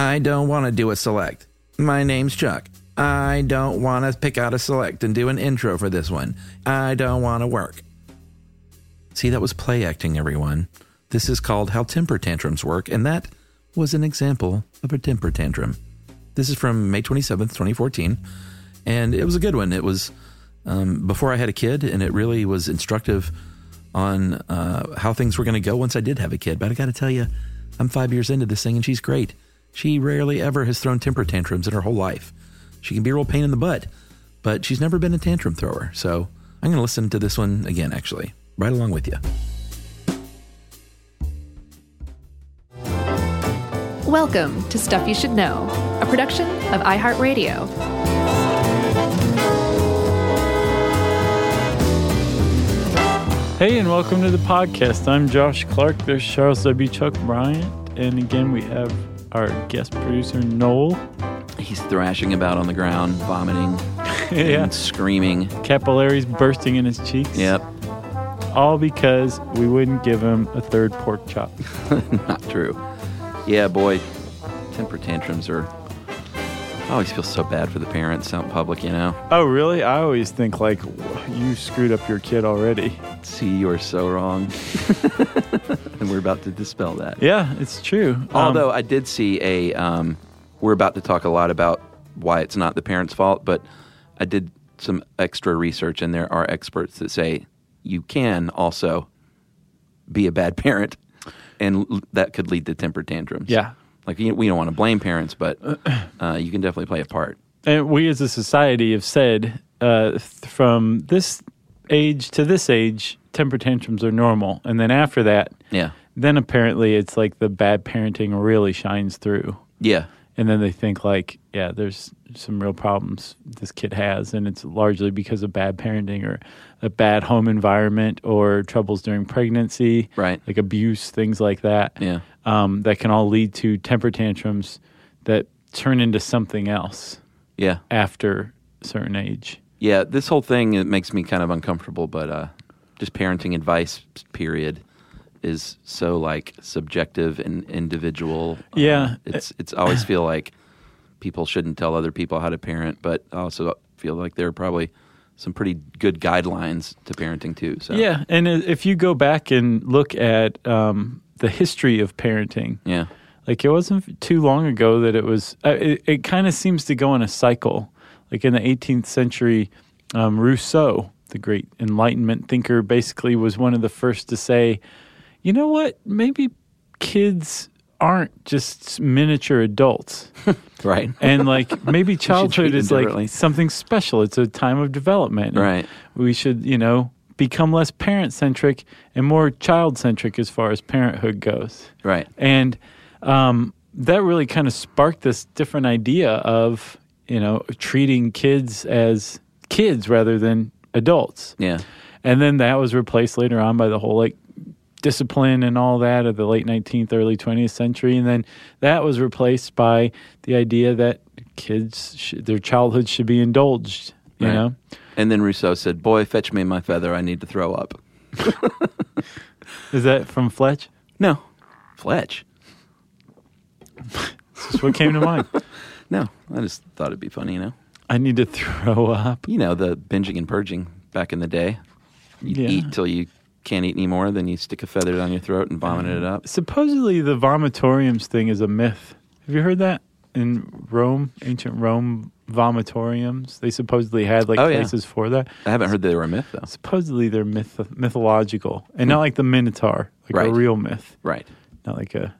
I don't want to do a select. My name's Chuck. I don't want to pick out a select and do an intro for this one. I don't want to work. See, that was play acting, everyone. This is called How Temper Tantrums Work, and that was an example of a temper tantrum. This is from May 27th, 2014, and it was a good one. It was um, before I had a kid, and it really was instructive on uh, how things were going to go once I did have a kid. But I got to tell you, I'm five years into this thing, and she's great. She rarely ever has thrown temper tantrums in her whole life. She can be a real pain in the butt, but she's never been a tantrum thrower. So I'm going to listen to this one again, actually, right along with you. Welcome to Stuff You Should Know, a production of iHeartRadio. Hey, and welcome to the podcast. I'm Josh Clark. There's Charles W. Chuck Bryant. And again, we have our guest producer, Noel. He's thrashing about on the ground, vomiting, yeah. and screaming. Capillaries bursting in his cheeks. Yep, All because we wouldn't give him a third pork chop. not true. Yeah, boy, temper tantrums are. I always feel so bad for the parents out in public, you know? Oh, really? I always think, like, you screwed up your kid already. See, you are so wrong. and we're about to dispel that. Yeah, it's true. Um, Although I did see a, um, we're about to talk a lot about why it's not the parents' fault, but I did some extra research, and there are experts that say you can also be a bad parent, and l- that could lead to temper tantrums. Yeah. Like, you- we don't want to blame parents, but uh, you can definitely play a part. and we as a society have said uh, from this age to this age, temper tantrums are normal. And then after that, Yeah. then apparently it's like the bad parenting really shines through. Yeah. And then they think like, yeah, there's some real problems this kid has, and it's largely because of bad parenting or a bad home environment or troubles during pregnancy, Right. Like abuse, things like that. Yeah. Um, that can all lead to temper tantrums that turn into something else Yeah. after a certain age. Yeah, this whole thing it makes me kind of uncomfortable, but uh, just parenting advice period is so like subjective and individual. Yeah. it's it's always feel like people shouldn't tell other people how to parent, but I also feel like there are probably some pretty good guidelines to parenting too. So Yeah, and if you go back and look at um, the history of parenting, yeah, like it wasn't too long ago that it was. Uh, it it kind of seems to go in a cycle. Like in the 18th century, um, Rousseau, the great Enlightenment thinker, basically was one of the first to say, you know what, maybe kids aren't just miniature adults. right, and like maybe childhood is like something special it's a time of development Right. we should you know become less parent centric and more child centric as far as parenthood goes. Right, and um, that really kind of sparked this different idea of you know treating kids as kids rather than adults. Yeah, and then that was replaced later on by the whole like discipline and all that of the late 19th, early 20th century. And then that was replaced by the idea that kids, sh- their childhood should be indulged, you Right. know? And then Rousseau said, "Boy, fetch me my feather. I need to throw up." Is that from Fletch? No, Fletch. That's what came to mind. No, I just thought it'd be funny, you know. I need to throw up. you know the binging and purging back in the day. You Yeah. eat till you can't eat anymore, then you stick a feather down your throat and vomit it up. Supposedly, the vomitoriums thing is a myth. Have you heard that? In Rome, ancient Rome, vomitoriums, they supposedly had like Oh, yeah. places for that. I haven't heard they were a myth though. Supposedly, they're myth- mythological and not like the Minotaur, like Right. a real myth. Right. not like a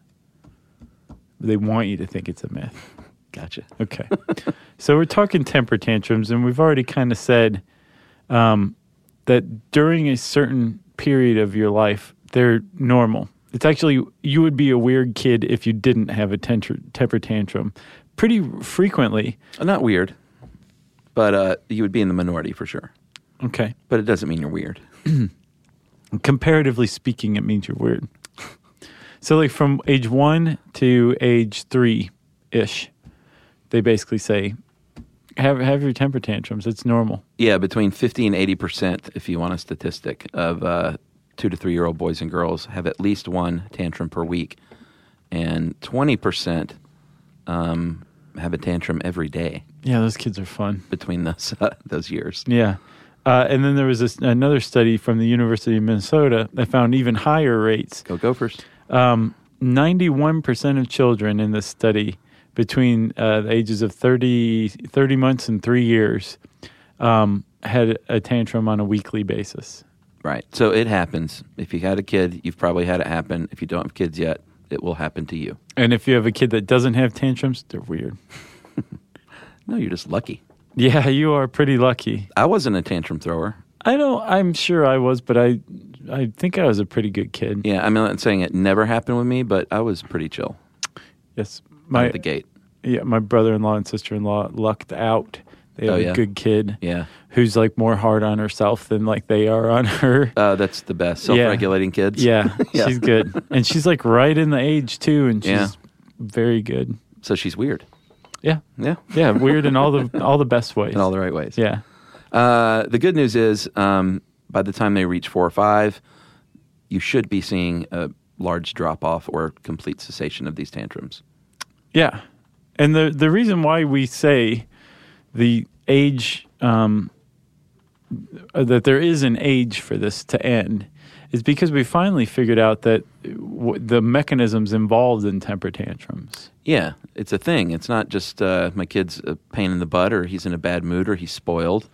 they want you to think it's a myth Gotcha. okay so we're talking temper tantrums and we've already kind of said um, that during a certain period of your life they're normal it's actually you would be a weird kid if you didn't have a temper, temper tantrum pretty frequently Uh, Not weird, but uh, you would be in the minority for sure. okay But it doesn't mean you're weird. comparatively speaking, it means you're weird. so, like from age one to age three ish, they basically say, have, have your temper tantrums. It's normal. Yeah, between 50 and 80 percent, if you want a statistic, of uh, two to three year old boys and girls have at least one tantrum per week, and 20 percent um, have a tantrum every day Yeah, those kids are fun. between those uh, those years. Yeah. Uh, and then there was this, another study from the University of Minnesota that found even higher rates. Go Gophers. Um, 91% of children in this study between uh, the ages of 30, 30 months and three years um, had a tantrum on a weekly basis. Right. So it happens. If you had a kid, you've probably had it happen. If you don't have kids yet, it will happen to you. And if you have a kid that doesn't have tantrums, they're weird. No, you're just lucky. Yeah, you are pretty lucky. I wasn't a tantrum thrower. I don't. I'm sure I was, but I, I think I was a pretty good kid. Yeah, I'm not saying it never happened with me, but I was pretty chill Yes, out my of the gate. yeah, my brother-in-law and sister-in-law lucked out. They have Oh, a yeah? good kid Yeah. who's like more hard on herself than like they are on her. Uh, that's the best. Self-regulating kids. Yeah, Yeah. she's good, and she's like right in the age too, and she's Yeah. very good. So she's weird. Yeah, Yeah. yeah, weird in all the all the best ways. In all the right ways. yeah, Uh, the good news is, um, by the time they reach four or five, you should be seeing a large drop off or complete cessation of these tantrums. yeah, and the the reason why we say the age um, that there is an age for this to end is because we finally figured out that w- the mechanisms involved in temper tantrums. Yeah, it's a thing. It's not just uh, my kid's a pain in the butt or he's in a bad mood or he's spoiled.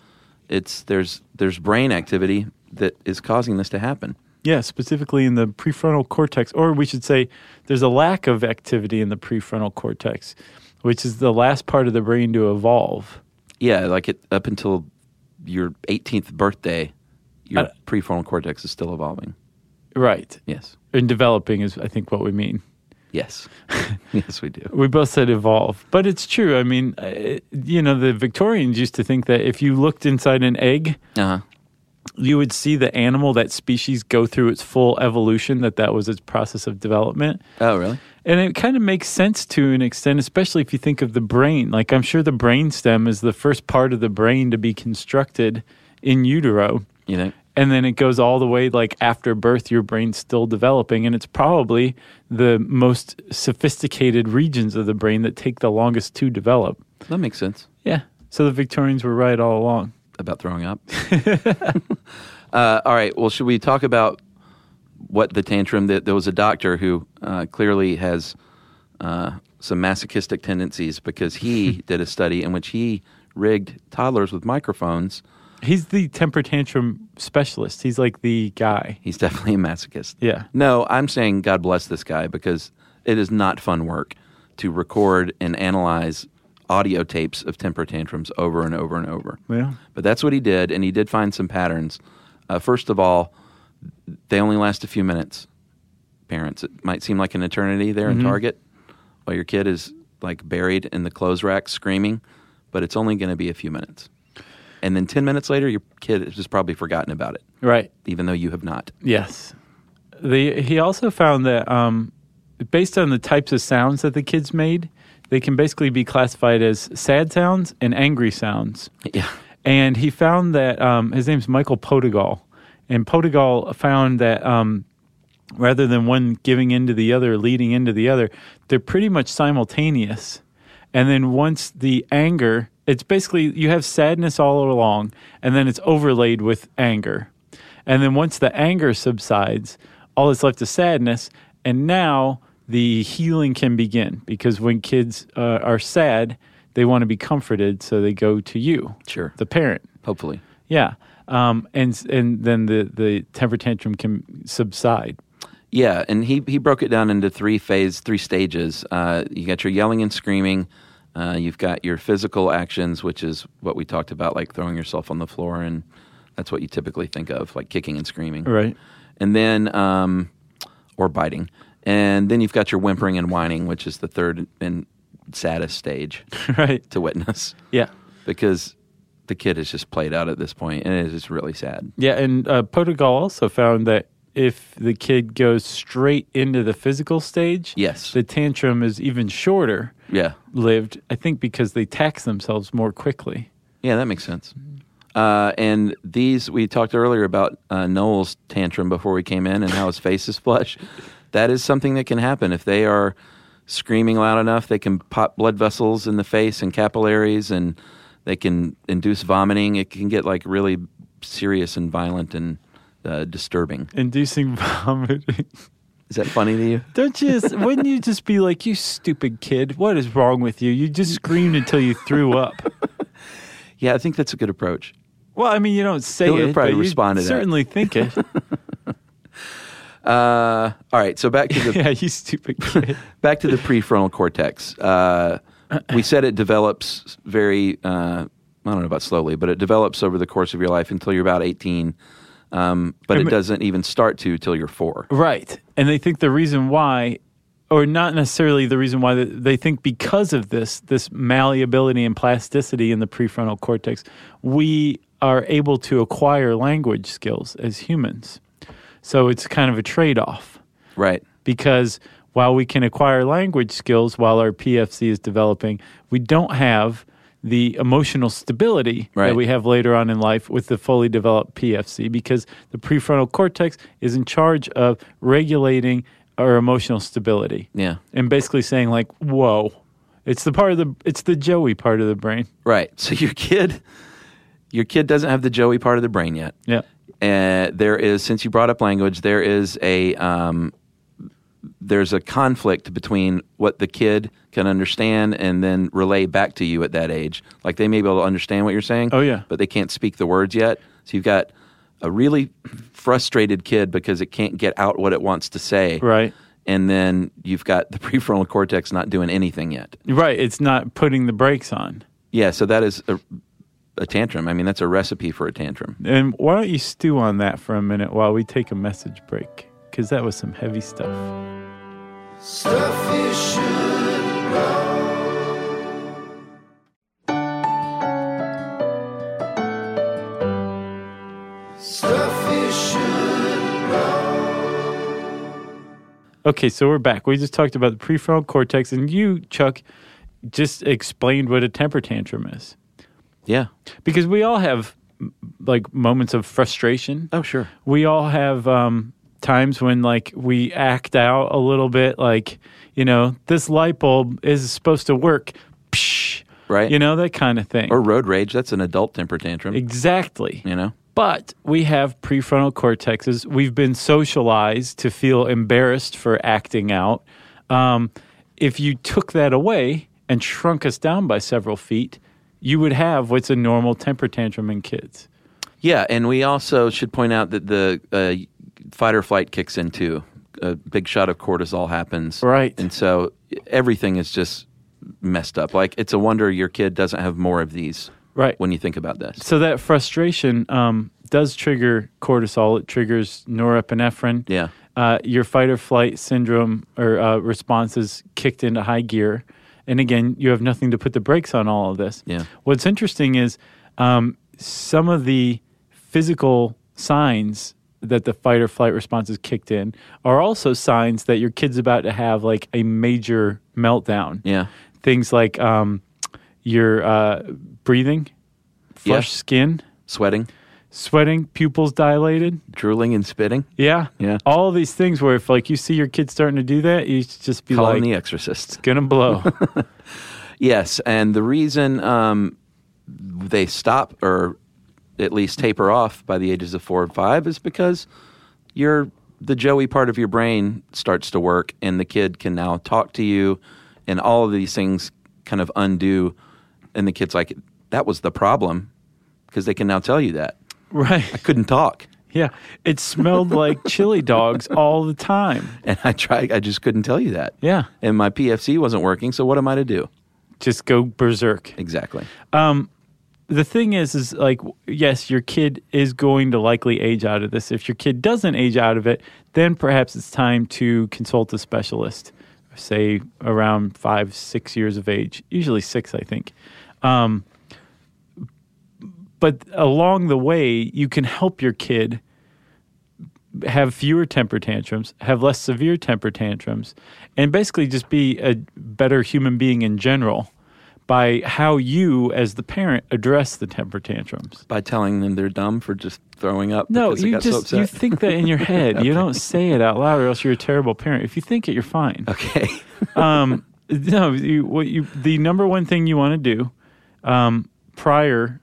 It's there's there's brain activity that is causing this to happen. Yeah, specifically in the prefrontal cortex, or we should say there's a lack of activity in the prefrontal cortex, which is the last part of the brain to evolve. Yeah, like it up until your 18th birthday, your Uh, prefrontal cortex is still evolving. Right. Yes. And developing is, I think, what we mean. Yes. yes, we do. We both said evolve, but it's true. I mean, uh, you know, the Victorians used to think that if you looked inside an egg, Uh huh. You would see the animal, that species, go through its full evolution, that that was its process of development. Oh, really? And it kind of makes sense to an extent, especially if you think of the brain. Like, I'm sure the brain stem is the first part of the brain to be constructed in utero. You think? And then it goes all the way, like, after birth, your brain's still developing. And it's probably the most sophisticated regions of the brain that take the longest to develop. That makes sense. Yeah. So the Victorians were right all along. About throwing up. uh, all right. Well, should we talk about what the tantrum? That there was a doctor who uh, clearly has uh, some masochistic tendencies because he did a study in which he rigged toddlers with microphones. He's the temper tantrum specialist. He's like the guy. He's definitely a masochist. Yeah. No, I'm saying God bless this guy because it is not fun work to record and analyze audio tapes of temper tantrums over and over and over. Yeah. But that's what he did, and he did find some patterns. Uh, first of all, they only last a few minutes. Parents, it might seem like an eternity there in Target while your kid is like buried in the clothes rack screaming, but it's only going to be a few minutes. And then 10 minutes later, your kid has just probably forgotten about it, Right. even though you have not. Yes. The, he also found that um, based on the types of sounds that the kids made, they can basically be classified as sad sounds and angry sounds. Yeah. And he found that um, his name's Michael Potegal, and Potegal found that um, rather than one giving into the other, leading into the other, they're pretty much simultaneous. And then once the anger, it's basically you have sadness all along, and then it's overlaid with anger. And then once the anger subsides, all that's left is sadness. And now the healing can begin because when kids uh, are sad, they want to be comforted, so they go to you, Sure. the parent. Hopefully. Yeah. Um, and and then the, the temper tantrum can subside. Yeah, and he he broke it down into three phase, three stages. Uh, you got your yelling and screaming. Uh, you've got your physical actions, which is what we talked about, like throwing yourself on the floor, and that's what you typically think of, like kicking and screaming. Right. And then, um, or biting. And then you've got your whimpering and whining, which is the third and saddest stage right. to witness, Yeah. because the kid is just played out at this point, and it is really sad. Yeah. And uh, Potegal also found that if the kid goes straight into the physical stage, Yes. the tantrum is even shorter Yeah. lived, I think because they tax themselves more quickly. Yeah, that makes sense. Uh, and these, we talked earlier about uh, Noel's tantrum before we came in and how his face is flush. That is something that can happen if they are screaming loud enough, they can pop blood vessels in the face and capillaries, and they can induce vomiting. It can get like really serious and violent and uh, disturbing. Inducing vomiting. Is that funny to you? Don't you? Just, wouldn't you just be like, "You stupid kid! What is wrong with you? You just screamed until you threw up." Yeah, I think that's a good approach. Well, I mean, you don't say He'll it, probably but you respond to that. certainly think it. Uh, all right, so back to the yeah, you stupid kid. back to the prefrontal cortex. Uh, we said it develops very, uh, I don't know about slowly, but it develops over the course of your life until you're about 18. Um, but it doesn't even start to till you're four. Right. And they think the reason why, or not necessarily the reason why, they think because of this, this malleability and plasticity in the prefrontal cortex, we are able to acquire language skills as humans. So it's kind of a trade off Right. because while we can acquire language skills while our PFC is developing, we don't have the emotional stability Right. that we have later on in life with the fully developed PFC because the prefrontal cortex is in charge of regulating our emotional stability Yeah. and basically saying like, "Whoa, it's the part of the it's the Joey part of the brain." Right. So your kid, your kid doesn't have the Joey part of the brain yet. Yeah. Uh, there is since you brought up language there is a um, there's a conflict between what the kid can understand and then relay back to you at that age like they may be able to understand what you're saying Oh, yeah. but they can't speak the words yet so you've got a really frustrated kid because it can't get out what it wants to say Right. and then you've got the prefrontal cortex not doing anything yet Right, it's not putting the brakes on. yeah so that is a, a tantrum i mean that's a recipe for a tantrum And why don't you stew on that for a minute while we take a message break? Because that was some heavy stuff. Stuff you should know. Stuff you should know. Okay, so we're back. We just talked about the prefrontal cortex, and you, Chuck, just explained what a temper tantrum is. Yeah Because we all have like moments of frustration. oh sure We all have um, times when like we act out a little bit, like you know, this light bulb is supposed to work. Psh, Right. You know that kind of thing. or road rage that's an adult temper tantrum exactly. you know But we have prefrontal cortexes. We've been socialized to feel embarrassed for acting out. Um, if you took that away and shrunk us down by several feet, you would have what's a normal temper tantrum in kids. Yeah, and we also should point out that the uh, fight or flight kicks in too. A big shot of cortisol happens, Right. And so everything is just messed up. Like it's a wonder your kid doesn't have more of these. Right. When you think about this, So that frustration um, does trigger cortisol. It triggers norepinephrine. yeah, uh, your fight or flight syndrome or uh, response is kicked into high gear. And again, you have nothing to put the brakes on all of this. Yeah. What's interesting is um, some of the physical signs that the fight or flight response is kicked in are also signs that your kid's about to have like a major meltdown. yeah, Things like um, your uh, breathing, flush Yeah. skin, sweating, sweating, pupils dilated. drooling, and spitting. Yeah. Yeah. All of these things where if like you see your kid starting to do that, you should just be Calling like, the Exorcist. gonna blow. Yes, and the reason um, they stop or at least taper off by the ages of four and five is because your the Joey part of your brain starts to work, and the kid can now talk to you, and all of these things kind of undo, and the kid's like, "That was the problem," because they can now tell you that I couldn't talk, Yeah. It smelled like chili dogs all the time. and I tried, I just couldn't tell you that. Yeah. and my PFC wasn't working, so what am I to do? Just go berserk. Exactly. Um, The thing is, is like, yes, your kid is going to likely age out of this. If your kid doesn't age out of it, then perhaps it's time to consult a specialist, say around five, six years of age, usually six, I think. Um, but along the way, you can help your kid have fewer temper tantrums, have less severe temper tantrums, and basically just be a better human being in general by how you, as the parent, address the temper tantrums. By telling them they're dumb for just throwing up. No, you got so just you think that in your head. You don't say it out loud, or else you're a terrible parent. If you think it, you're fine. Okay. um, no, you, what you the number one thing you want to do um, prior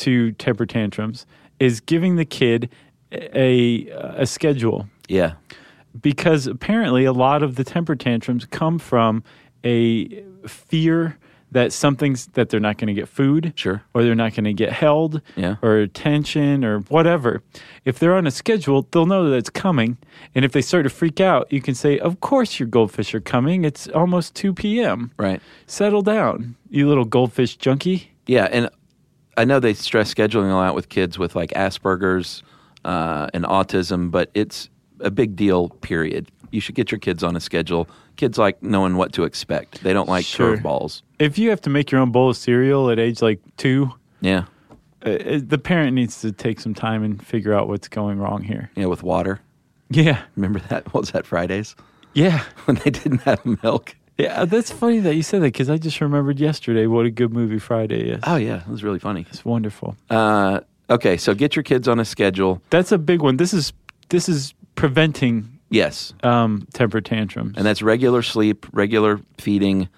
to temper tantrums is giving the kid a a schedule yeah. because apparently a lot of the temper tantrums come from a fear that something's that they're not going to get food Sure. or they're not going to get held Yeah. or attention or whatever if they're on a schedule they'll know that it's coming and if they start to freak out you can say of course your goldfish are coming it's almost 2 p.m Right. settle down you little goldfish junkie Yeah, and I know they stress scheduling a lot with kids with like Asperger's uh, and autism, but it's a big deal. Period. You should get your kids on a schedule. Kids like knowing what to expect. They don't like Sure. curveballs. if you have to make your own bowl of cereal at age like two Yeah, uh, the parent needs to take some time and figure out what's going wrong here yeah, with water. yeah Remember that? What was that Fridays yeah when they didn't have milk? Yeah, that's funny that you said that because I just remembered yesterday what a good movie Friday is. Oh yeah, it was really funny. It's wonderful. Uh, okay, so get your kids on a schedule. That's a big one. This is this is preventing Yes, um, temper tantrums. and that's regular sleep, regular feeding,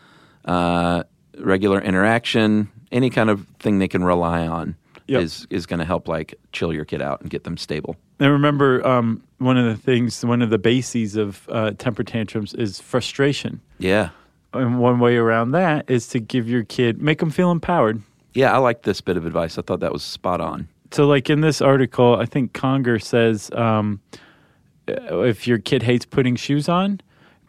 uh, regular interaction, any kind of thing they can rely on Yep. is is going to help like chill your kid out and get them stable. And remember, um, one of the things, one of the bases of uh, temper tantrums is frustration. Yeah, And one way around that is to give your kid, make them feel empowered. yeah, I like this bit of advice. I thought that was spot on. So, like in this article, I think Conger says um, uh, if your kid hates putting shoes on,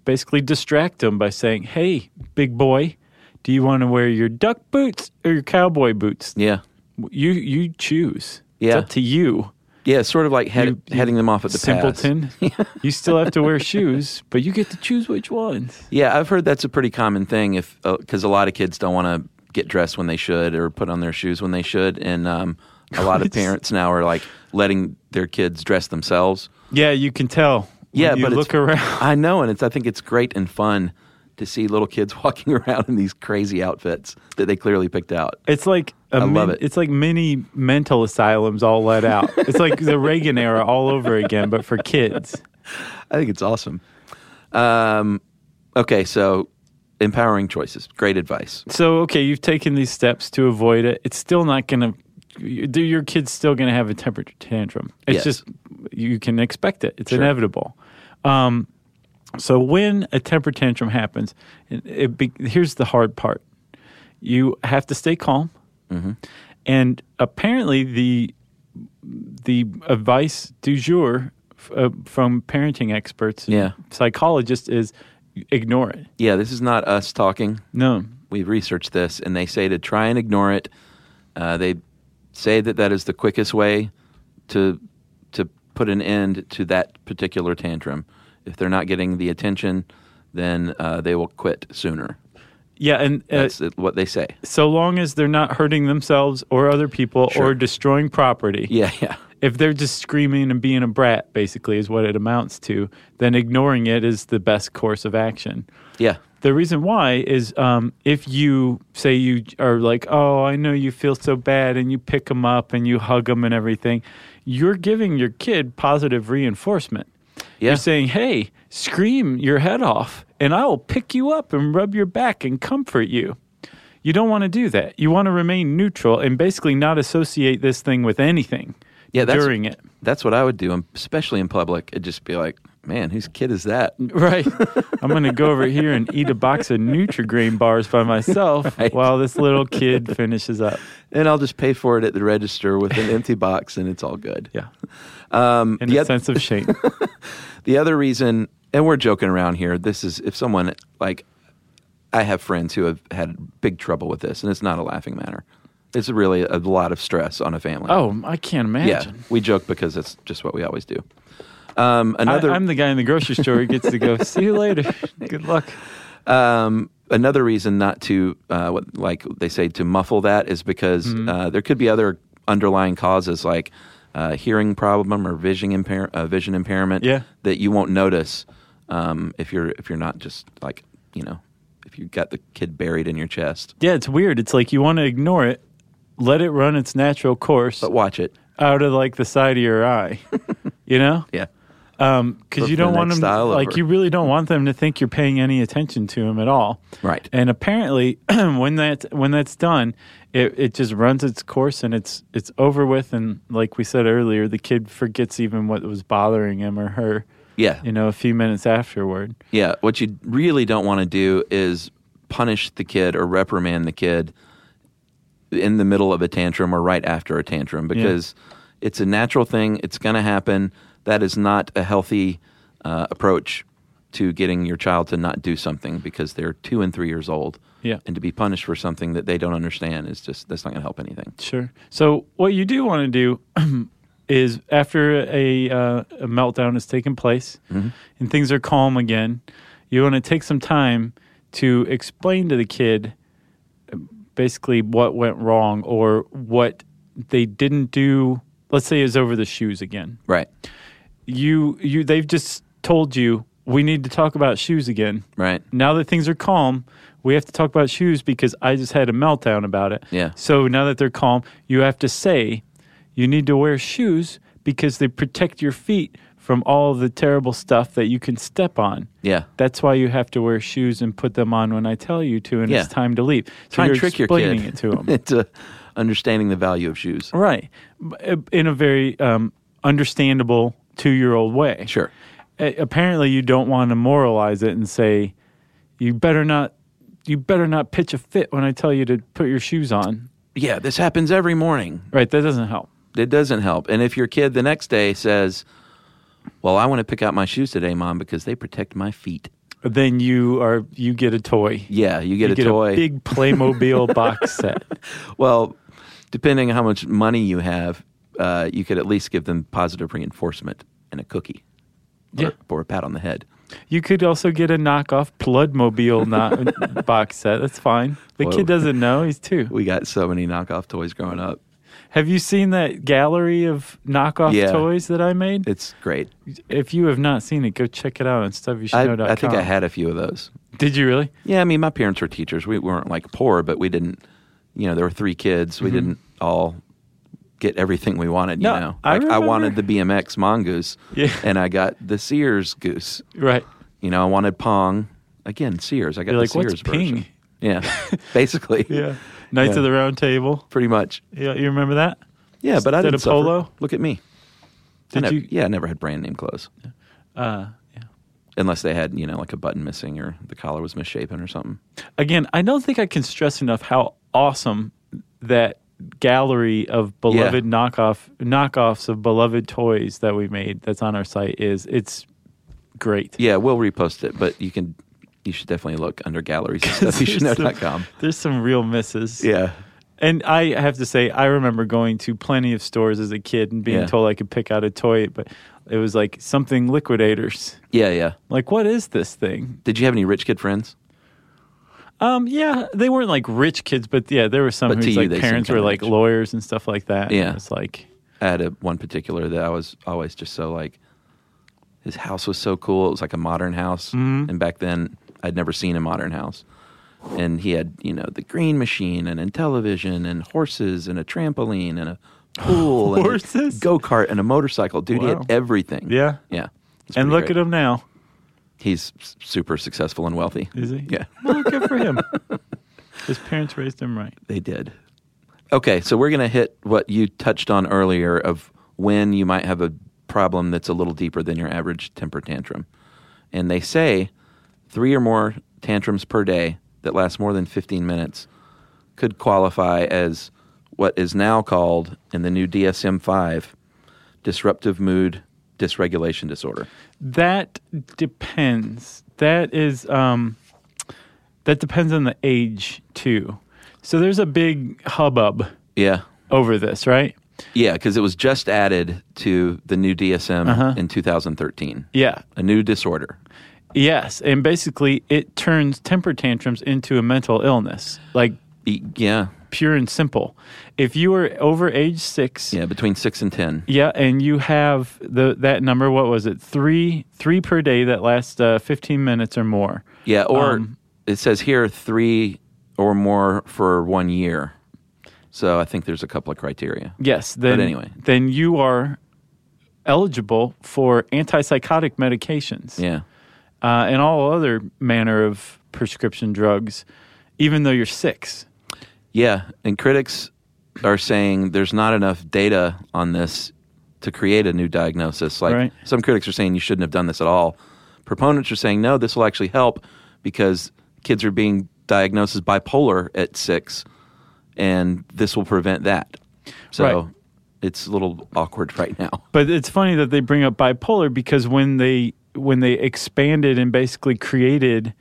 basically distract them by saying, "Hey, big boy, do you want to wear your duck boots or your cowboy boots? Yeah, You you choose. Yeah. It's up to you." Yeah, sort of like head, You- you heading them off at the pass. Simpleton. you still have to wear shoes, but you get to choose which ones. Yeah, I've heard that's a pretty common thing if because a lot of kids don't want to get dressed when they should or put on their shoes when they should, and um, a lot of parents now are like letting their kids dress themselves. Yeah, you can tell. Yeah, you but look around. I know, and it's I think it's great and fun to see little kids walking around in these crazy outfits that they clearly picked out. It's like a I love min- it. It's like mini mental asylums all let out. it's like the Reagan era all over again, but for kids. I think it's awesome. Um, okay, so empowering choices, great advice. So okay, you've taken these steps to avoid it. It's still not going to. Do your kid's still going to have a temper tantrum. It's Yes. just you can expect it. It's Sure. inevitable. Um, so when a temper tantrum happens, it, it be, here's the hard part: you have to stay calm. Mm-hmm. And apparently, the the advice du jour f- uh, from parenting experts, Yeah. psychologists, is ignore it. Yeah, this is not us talking. No, We've researched this, and they say to try and ignore it. Uh, they say that that is the quickest way to to put an end to that particular tantrum. If they're not getting the attention, then uh, they will quit sooner. yeah, and uh, That's what they say. so long as they're not hurting themselves or other people Sure. or destroying property. Yeah, yeah, If they're just screaming and being a brat, basically, is what it amounts to, then ignoring it is the best course of action. yeah, The reason why is um, if you say you are like, oh, I know you feel so bad, and you pick them up and you hug them and everything, you're giving your kid positive reinforcement. Yeah. You're saying, hey, scream your head off, and I will pick you up and rub your back and comfort you. You don't want to do that. You want to remain neutral and basically not associate this thing with anything Yeah, that's- during it. That's what I would do, especially in public. It'd just be like, man, whose kid is that? Right. I'm going to go over here and eat a box of Nutri-Grain bars by myself Right. while this little kid finishes up. And I'll just pay for it at the register with an empty box, and it's all good. Yeah. Um, And the, a oth- sense of shame. the other reason, and we're joking around here. This is if someone like I have friends who have had big trouble with this, and it's not a laughing matter. It's really a lot of stress on a family. Oh, I can't imagine. yeah. We joke because it's just what we always do. Um, another I'm the guy in the grocery store who gets to go, see you later. Good luck. Um, another reason not to, uh, what, like they say, to muffle that is because Mm-hmm. uh, there could be other underlying causes like uh, hearing problem or vision impair uh, vision impairment Yeah. that you won't notice um, if you're if you're not just like you know if you got the kid buried in your chest. Yeah, it's weird. It's like you want to ignore it, let it run its natural course But watch it. out of like the side of your eye. you know? Yeah. Um, because Flip you don't want them, like you really don't want them to think you're paying any attention to them at all. Right. And apparently, when that when that's done, it it just runs its course and it's it's over with. And like we said earlier, the kid forgets even what was bothering him or her. Yeah. You know, a few minutes afterward. Yeah, what you really don't want to do is punish the kid or reprimand the kid in the middle of a tantrum or right after a tantrum because it's a natural thing. It's going to happen. That is not a healthy uh, approach to getting your child to not do something because they're two and three years old. Yeah. And to be punished for something that they don't understand is just, that's not going to help anything. Sure. So what you do want to do is after a, uh, a meltdown has taken place and things are calm again, you want to take some time to explain to the kid uh, basically what went wrong or what they didn't do. Let's say is over the shoes again. Right. You you they've just told you we need to talk about shoes again. Right. Now that things are calm, we have to talk about shoes because I just had a meltdown about it. Yeah. So now that they're calm, you have to say you need to wear shoes because they protect your feet from all the terrible stuff that you can step on. Yeah. That's why you have to wear shoes and put them on when I tell you to, and Yeah. it's time to leave. So Try you're and trick your explaining kid it to them, into understanding the value of shoes. right? In a very um, understandable two-year-old way. Sure. A- apparently you don't want to moralize it and say you better not you better not pitch a fit when I tell you to put your shoes on. Yeah, this happens every morning. Right, that doesn't help. it doesn't help. And if your kid the next day says, "Well, I want to pick out my shoes today, mom, because they protect my feet," Then you are you get a toy. yeah, you get you a get toy. a big Playmobil box set. well, depending on how much money you have, uh, you could at least give them positive reinforcement and a cookie, or, Yeah. or a pat on the head. You could also get a knockoff Bloodmobile not box set. That's fine. The Whoa. kid doesn't know. He's two. We got so many knockoff toys growing up. Have you seen that gallery of knockoff Yeah. toys that I made? It's great. if you have not seen it, go check it out on stuffyoushouldknow.com. I think I had a few of those. Did you really? Yeah, I mean, my parents were teachers. We weren't like poor, but we didn't. You know, there were three kids. We didn't all get everything we wanted. You. No, know, I like I wanted the BMX mongoose, Yeah. and I got the Sears goose. Right. You know, I wanted Pong. Again, Sears. I got You're the like, what's Sears version. Ping? Yeah, basically. Yeah. Knights Yeah. of the Round Table. pretty much. Yeah, you remember that? Yeah, but I didn't of polo? Look at me. Did never- you? Yeah, I never had brand name clothes Uh, yeah. unless they had you know like a button missing or the collar was misshapen or something. Again, I don't think I can stress enough how awesome that gallery of beloved knockoff knockoffs of beloved toys that we made that's on our site is. It's great. Yeah, we'll repost it, but you can. You should definitely look under galleries and stuff. You should There's some- know.com. There's some real misses. Yeah. And I have to say, I remember going to plenty of stores as a kid and being Yeah. told I could pick out a toy, but it was like something liquidators. Yeah, yeah. Like, what is this thing? Did you have any rich kid friends? Um, yeah, they weren't like rich kids, but yeah, there were some But whose you, like parents were like rich. lawyers and stuff like that. Yeah. it's like I had a one particular that I was always just so like. His house was so cool. It was like a modern house, Mm-hmm. and back then I'd never seen a modern house. And he had, you know, the green machine and a television and horses and a trampoline and a pool Horses? and go kart and a motorcycle. Dude, he had everything. yeah. yeah. And look great. at him now. He's super successful and wealthy. Is he? Yeah. Well, good for him. His parents raised him right. They did. Okay, so we're going to hit what you touched on earlier of when you might have a problem that's a little deeper than your average temper tantrum. And they say three or more tantrums per day that last more than 15 minutes could qualify as what is now called in the new DSM 5 disruptive mood dysregulation disorder. That depends. That is um that depends on the age too. So there's a big hubbub Yeah. over this, right? Yeah, because it was just added to the new DSM Uh-huh. in 2013. Yeah. A new disorder. Yes, and basically it turns temper tantrums into a mental illness. Like Yeah, pure and simple. If you are over age 6, yeah, between six and ten. Yeah, and you have the that number. What was it? Three three per day that lasts uh, fifteen minutes or more. Yeah, or Um, it says here three or more for one year. So I think there's a couple of criteria. Yes. Then, anyway. then you are eligible for antipsychotic medications Yeah. uh, and all other manner of prescription drugs, even though you're six. Yeah, and critics are saying there's not enough data on this to create a new diagnosis. Like Right. some critics are saying you shouldn't have done this at all. Proponents are saying no, this will actually help because kids are being diagnosed as bipolar at six, and this will prevent that. So Right. it's a little awkward right now. But it's funny that they bring up bipolar because when they when they expanded and basically created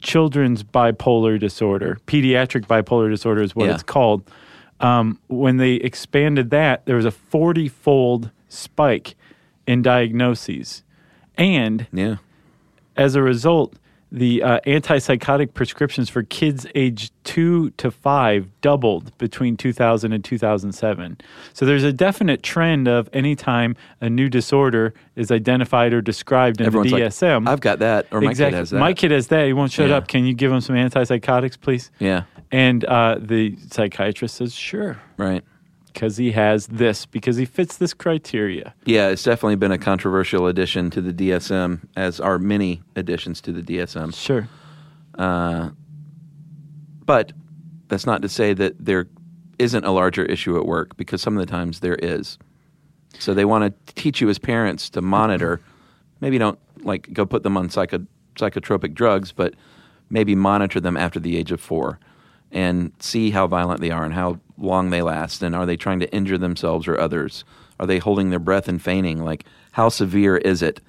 children's bipolar disorder, pediatric bipolar disorder is what Yeah. it's called. Um, when they expanded that, there was a forty-fold spike in diagnoses, and Yeah. as a result, the uh, antipsychotic prescriptions for kids aged two to five doubled between 2000 and 2007. So there's a definite trend of anytime a new disorder is identified or described in Everyone's the like, DSM. I've got that, or my exactly. kid has that. My kid has that. He won't shut Yeah. up. Can you give him some antipsychotics, please? Yeah. And uh, the psychiatrist says, sure, Right. Because he has this, because he fits this criteria. Yeah, it's definitely been a controversial addition to the DSM, as are many additions to the DSM. Sure. Uh, but that's not to say that there isn't a larger issue at work because some of the times there is. So they want to teach you as parents to monitor. Maybe don't like go put them on psycho, psychotropic drugs, but maybe monitor them after the age of four and see how violent they are and how long they last. And are they trying to injure themselves or others? Are they holding their breath and feigning? Like, how severe is it?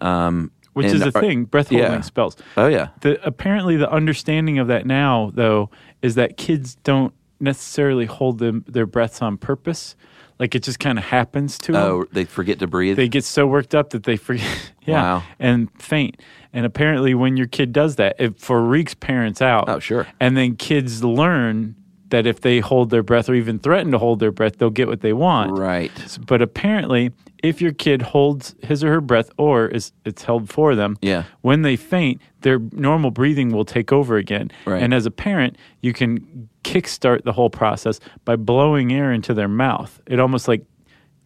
Um, Which is a are- thing, breath holding yeah. spells. Oh, yeah. the apparently the understanding of that now though is that kids don't necessarily hold them their breaths on purpose like it just kind of happens to them Oh, they forget to breathe. they get so worked up that they forget yeah Wow. and faint and apparently when your kid does that it freaks parents out Oh, sure. and then kids learn that if they hold their breath or even threaten to hold their breath they'll get what they want right. but apparently, if your kid holds his or her breath or is it's held for them, Yeah. when they faint, their normal breathing will take over again. Right. And as a parent, you can kickstart the whole process by blowing air into their mouth. It almost like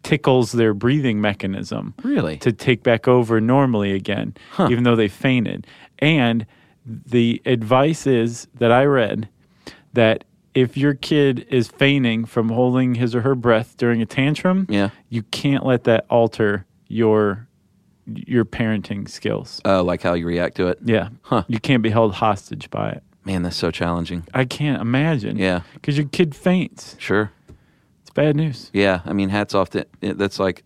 tickles their breathing mechanism Really? to take back over normally again, even though they fainted. And the advice is that I read that if your kid is feigning from holding his or her breath during a tantrum, Yeah. you can't let that alter your your parenting skills. Uh, like how you react to it. Yeah. Huh. You can't be held hostage by it. Man, that's so challenging. I can't imagine. Yeah. Because your kid faints. Sure. It's bad news. Yeah. I mean, hats off to it- that's like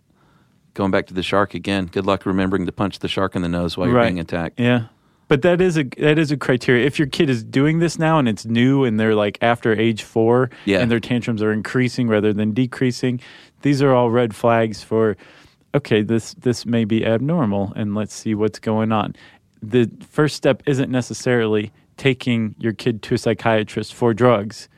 going back to the shark again. Good luck remembering to punch the shark in the nose while you're Right. being attacked. Yeah. But that is a that is a criteria. If your kid is doing this now and it's new and they're like after age four Yeah. and their tantrums are increasing rather than decreasing, these are all red flags for okay, this this may be abnormal and let's see what's going on. The first step isn't necessarily taking your kid to a psychiatrist for drugs.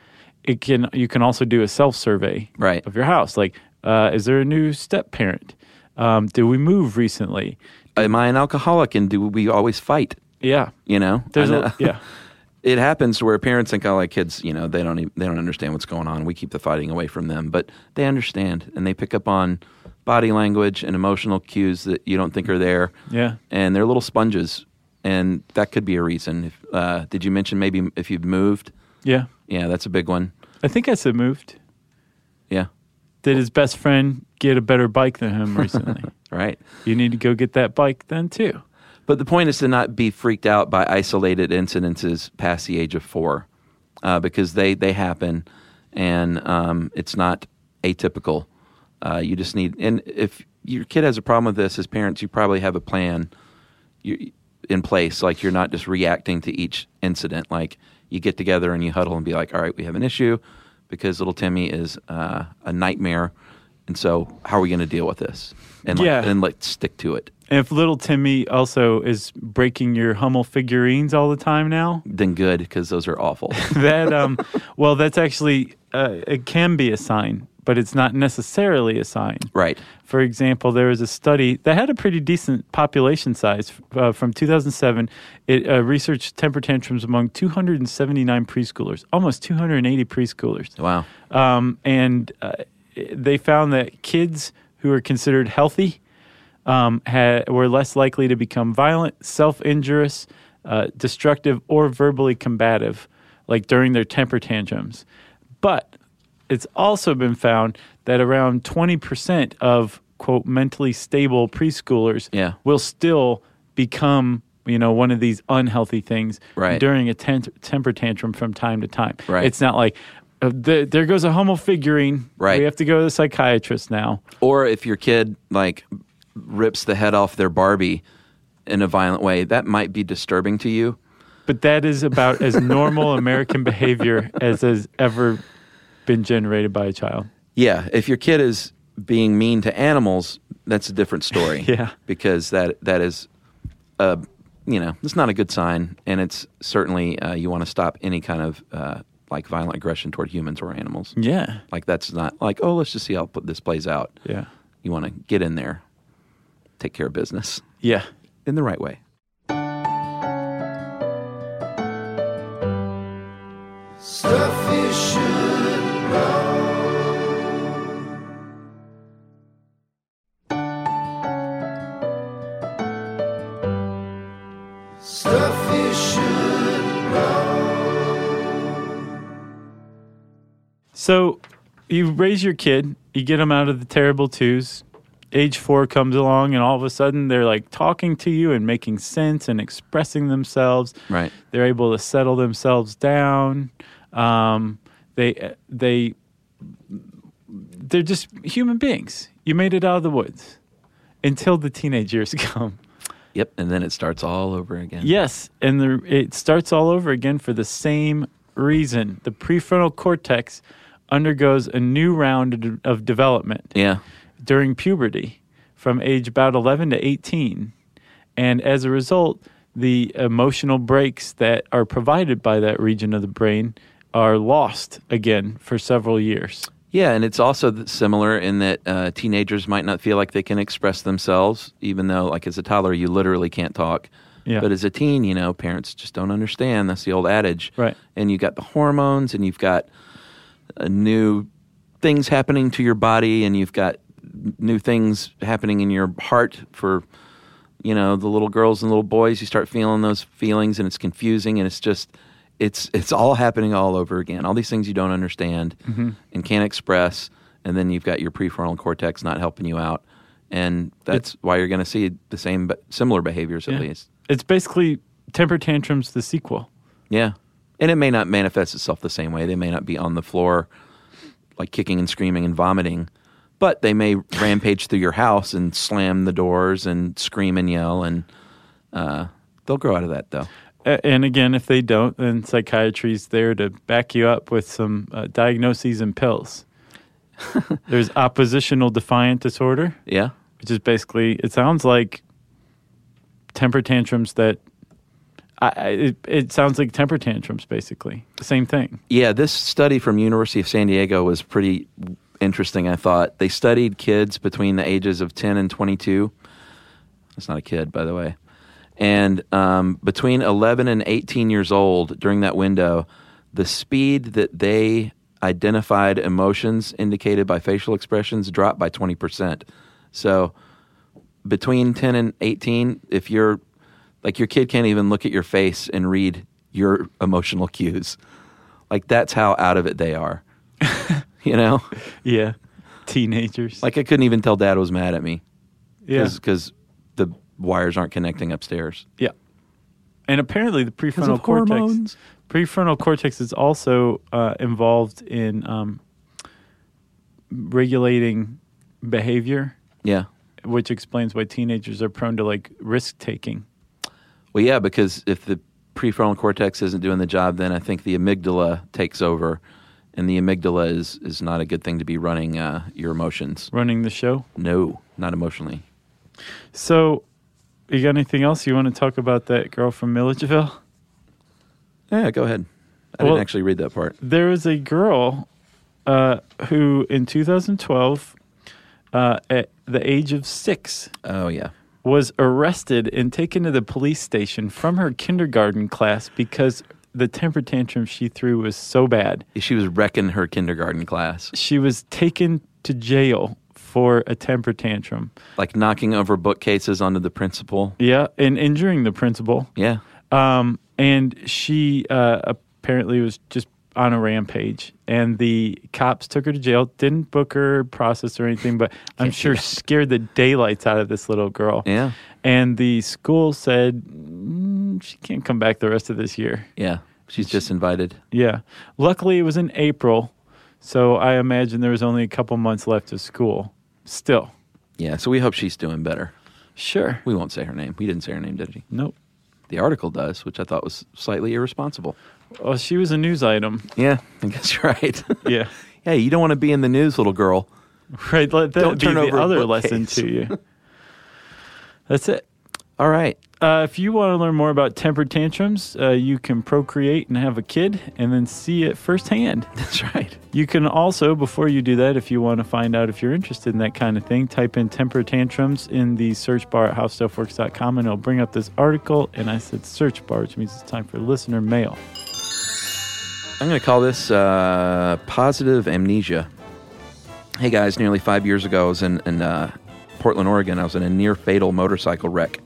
It can you can also do a self survey Right. of your house. Like, uh, is there a new step parent? Um, did we move recently? Am I an alcoholic and do we always fight? Yeah. You know? There's I a know- yeah. it happens where parents think, "Oh, like kids, you know, they don't even, they don't understand what's going on. We keep the fighting away from them." But they understand, and they pick up on body language and emotional cues that you don't think are there. Yeah. and they're little sponges, and that could be a reason. If, uh, did you mention maybe if you've moved? Yeah. Yeah, that's a big one. I think I said moved. Yeah, Did his best friend get a better bike than him recently? right. you need to go get that bike then too. But the point is to not be freaked out by isolated incidences past the age of four, uh, because they they happen, and um, it's not atypical. Uh, you just need, and if your kid has a problem with this, as parents, you probably have a plan you, in place. Like you're not just reacting to each incident. Like you get together and you huddle and be like, "All right, we have an issue because little Timmy is uh, a nightmare, and so how are we going to deal with this?" And like, Yeah. and let's stick to it. If little Timmy also is breaking your Hummel figurines all the time now, Then good because those are awful. that um, well, that's actually uh, it can be a sign but it's not necessarily a sign. Right. For example, there was a study that had a pretty decent population size uh, from 2007. It uh, researched temper tantrums among 279 preschoolers, almost 280 preschoolers. Wow. Um, and uh, they found that kids who are considered healthy um, had, were less likely to become violent, self injurious, uh, destructive, or verbally combative, like during their temper tantrums. But it's also been found that around 20% of, quote, mentally stable preschoolers Yeah. will still become. You know, one of these unhealthy things Right. during a ten- temper tantrum from time to time. Right. It's not like uh, the, there goes a Hummel figurine. Right. We have to go to the psychiatrist now. Or if your kid like rips the head off their Barbie in a violent way, that might be disturbing to you. But that is about as normal American behavior as has ever been generated by a child. Yeah, if your kid is being mean to animals, that's a different story. Yeah. because that that is, uh, you know, it's not a good sign, and it's certainly uh, you want to stop any kind of uh, like violent aggression toward humans or animals. Yeah. Like that's not like oh, let's just see how this plays out. Yeah. You want to get in there, take care of business Yeah. in the right way. Stuff you should know. Stuff you should know. So you raise your kid, you get them out of the terrible twos. Age four comes along, and all of a sudden they're like talking to you and making sense and expressing themselves. Right. They're able to settle themselves down. Um, they they they're just human beings. You made it out of the woods until the teenage years come. Yep, and then it starts all over again. Yes, and the, it starts all over again for the same reason. The prefrontal cortex undergoes a new round of development Yeah. During puberty from age about 11 to 18. And as a result, the emotional brakes that are provided by that region of the brain are lost again for several years. Yeah, and it's also similar in that uh, teenagers might not feel like they can express themselves, even though, like, as a toddler, you literally can't talk. Yeah. But as a teen, you know, parents just don't understand. That's the old adage. Right. And you've got the hormones, and you've got uh, new things happening to your body, and you've got new things happening in your heart for, you know, the little girls and little boys. You start feeling those feelings, and it's confusing, and it's just. It's it's all happening all over again. All these things you don't understand mm-hmm. and can't express, and then you've got your prefrontal cortex not helping you out, and that's why you're going to see the same but similar behaviors at Yeah. least. It's basically temper tantrums, the sequel. Yeah. And it may not manifest itself the same way. They may not be on the floor like kicking and screaming and vomiting, but they may rampage through your house and slam the doors and scream and yell and uh, they'll grow out of that though. And again, if they don't, then psychiatry's there to back you up with some uh, diagnoses and pills. There's oppositional defiant disorder, Yeah. which is basically, it sounds like temper tantrums that, I, it, it sounds like temper tantrums, basically. The same thing. Yeah, this study from University of San Diego was pretty interesting, I thought. They studied kids between the ages of 10 and 22. That's not a kid, by the way. And um, between 11 and 18 years old, during that window, the speed that they identified emotions indicated by facial expressions dropped by 20%. So between 10 and 18, if you're like your kid can't even look at your face and read your emotional cues. Like that's how out of it they are. you know? Yeah. Teenagers. Like I couldn't even tell dad was mad at me yeah. because the wires aren't connecting upstairs. Yeah. And apparently the prefrontal cortex hormones. prefrontal cortex is also uh, involved in um, regulating behavior, Yeah. which explains why teenagers are prone to like risk taking. Well, yeah, because if the prefrontal cortex isn't doing the job, then I think the amygdala takes over, and the amygdala is is not a good thing to be running uh, your emotions. Running the show. No, not emotionally. So, you got anything else you want to talk about that girl from Milledgeville? Yeah, go ahead. I Well- didn't actually read that part. There was a girl uh, who in 2012, uh, at the age of six, Oh yeah. was arrested and taken to the police station from her kindergarten class because the temper tantrum she threw was so bad. She was wrecking her kindergarten class, She was taken to jail for a temper tantrum. like knocking over bookcases onto the principal. Yeah, and injuring the principal. Yeah. Um, and she uh, apparently was just on a rampage. And the cops took her to jail, didn't book her, process or anything, but I'm sure scared the daylights out of this little girl. Yeah. And the school said she can't come back the rest of this year. Yeah. She's just invited. Yeah. Luckily, it was in April. So I imagine there was only a couple months left of school. Still. Yeah. So we hope she's doing better. Sure. We won't say her name. We didn't say her name, did we? Nope. The article does, which I thought was slightly irresponsible. Well, she was a news item. Yeah, I guess you're right. Yeah. hey, you don't want to be in the news, little girl. Right. Let that Don't be turn the over other lesson to you. That's it. All right. Uh, if you want to learn more about temper tantrums, uh, you can procreate and have a kid and then see it firsthand. That's right. You can also, before you do that, if you want to find out if you're interested in that kind of thing, type in temper tantrums in the search bar at howstuffworks.com and it'll bring up this article. And I said search bar, which means it's time for listener mail. I'm going to call this uh, positive amnesia. Hey guys, nearly five years ago, I was in, in uh, Portland, Oregon. I was in a near fatal motorcycle wreck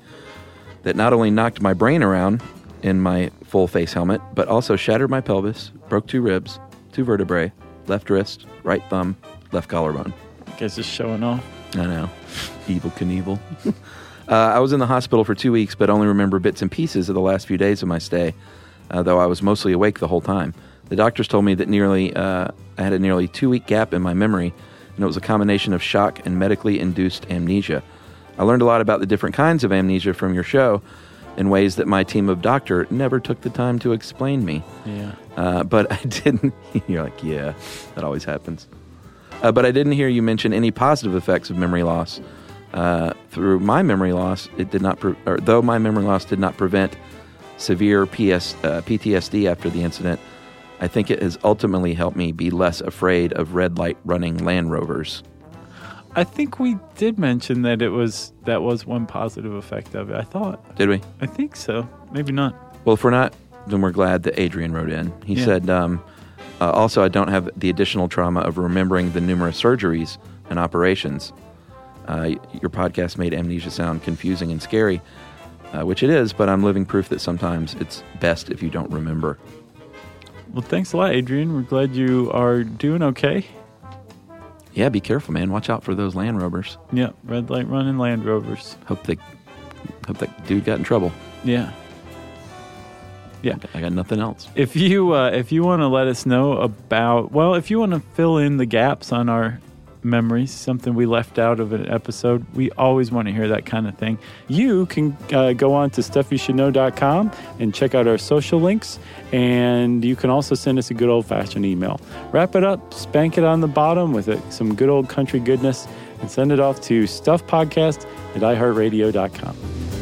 that not only knocked my brain around in my full face helmet, but also shattered my pelvis, broke two ribs, two vertebrae, left wrist, right thumb, left collarbone. Guys just showing off. I know. Evel Knievel. uh, I was in the hospital for two weeks, but only remember bits and pieces of the last few days of my stay, uh, though I was mostly awake the whole time. The doctors told me that nearly uh, I had a nearly two week gap in my memory, and it was a combination of shock and medically induced amnesia. I learned a lot about the different kinds of amnesia from your show in ways that my team of doctor never took the time to explain me. Yeah. Uh, but I didn't. You're like, yeah, that always happens. Uh, but I didn't hear you mention any positive effects of memory loss. Uh, through my memory loss, it did not. Pre- or though my memory loss did not prevent severe PS, uh, PTSD after the incident, I think it has ultimately helped me be less afraid of red light running Land Rovers. I think we did mention that it was that was one positive effect of it. I thought. Did we? I think so. Maybe not. Well, if we're not, then we're glad that Adrian wrote in. He Yeah. said, um, uh, also, I don't have the additional trauma of remembering the numerous surgeries and operations. Uh, your podcast made amnesia sound confusing and scary, uh, which it is, but I'm living proof that sometimes it's best if you don't remember. Well, thanks a lot, Adrian. We're glad you are doing okay. Yeah, be careful, man. Watch out for those Land Rovers. Yeah, red light running Land Rovers. Hope they, hope that dude got in trouble. Yeah. Yeah. I got nothing else. If you uh, if you want to let us know about well, if you want to fill in the gaps on our memories, something we left out of an episode, we always want to hear that kind of thing. You can uh, go on to stuffyoushouldknow.com and check out our social links, and you can also send us a good old fashioned email. Wrap it up, spank it on the bottom with it, some good old country goodness, and send it off to stuffpodcast at iheartradio.com.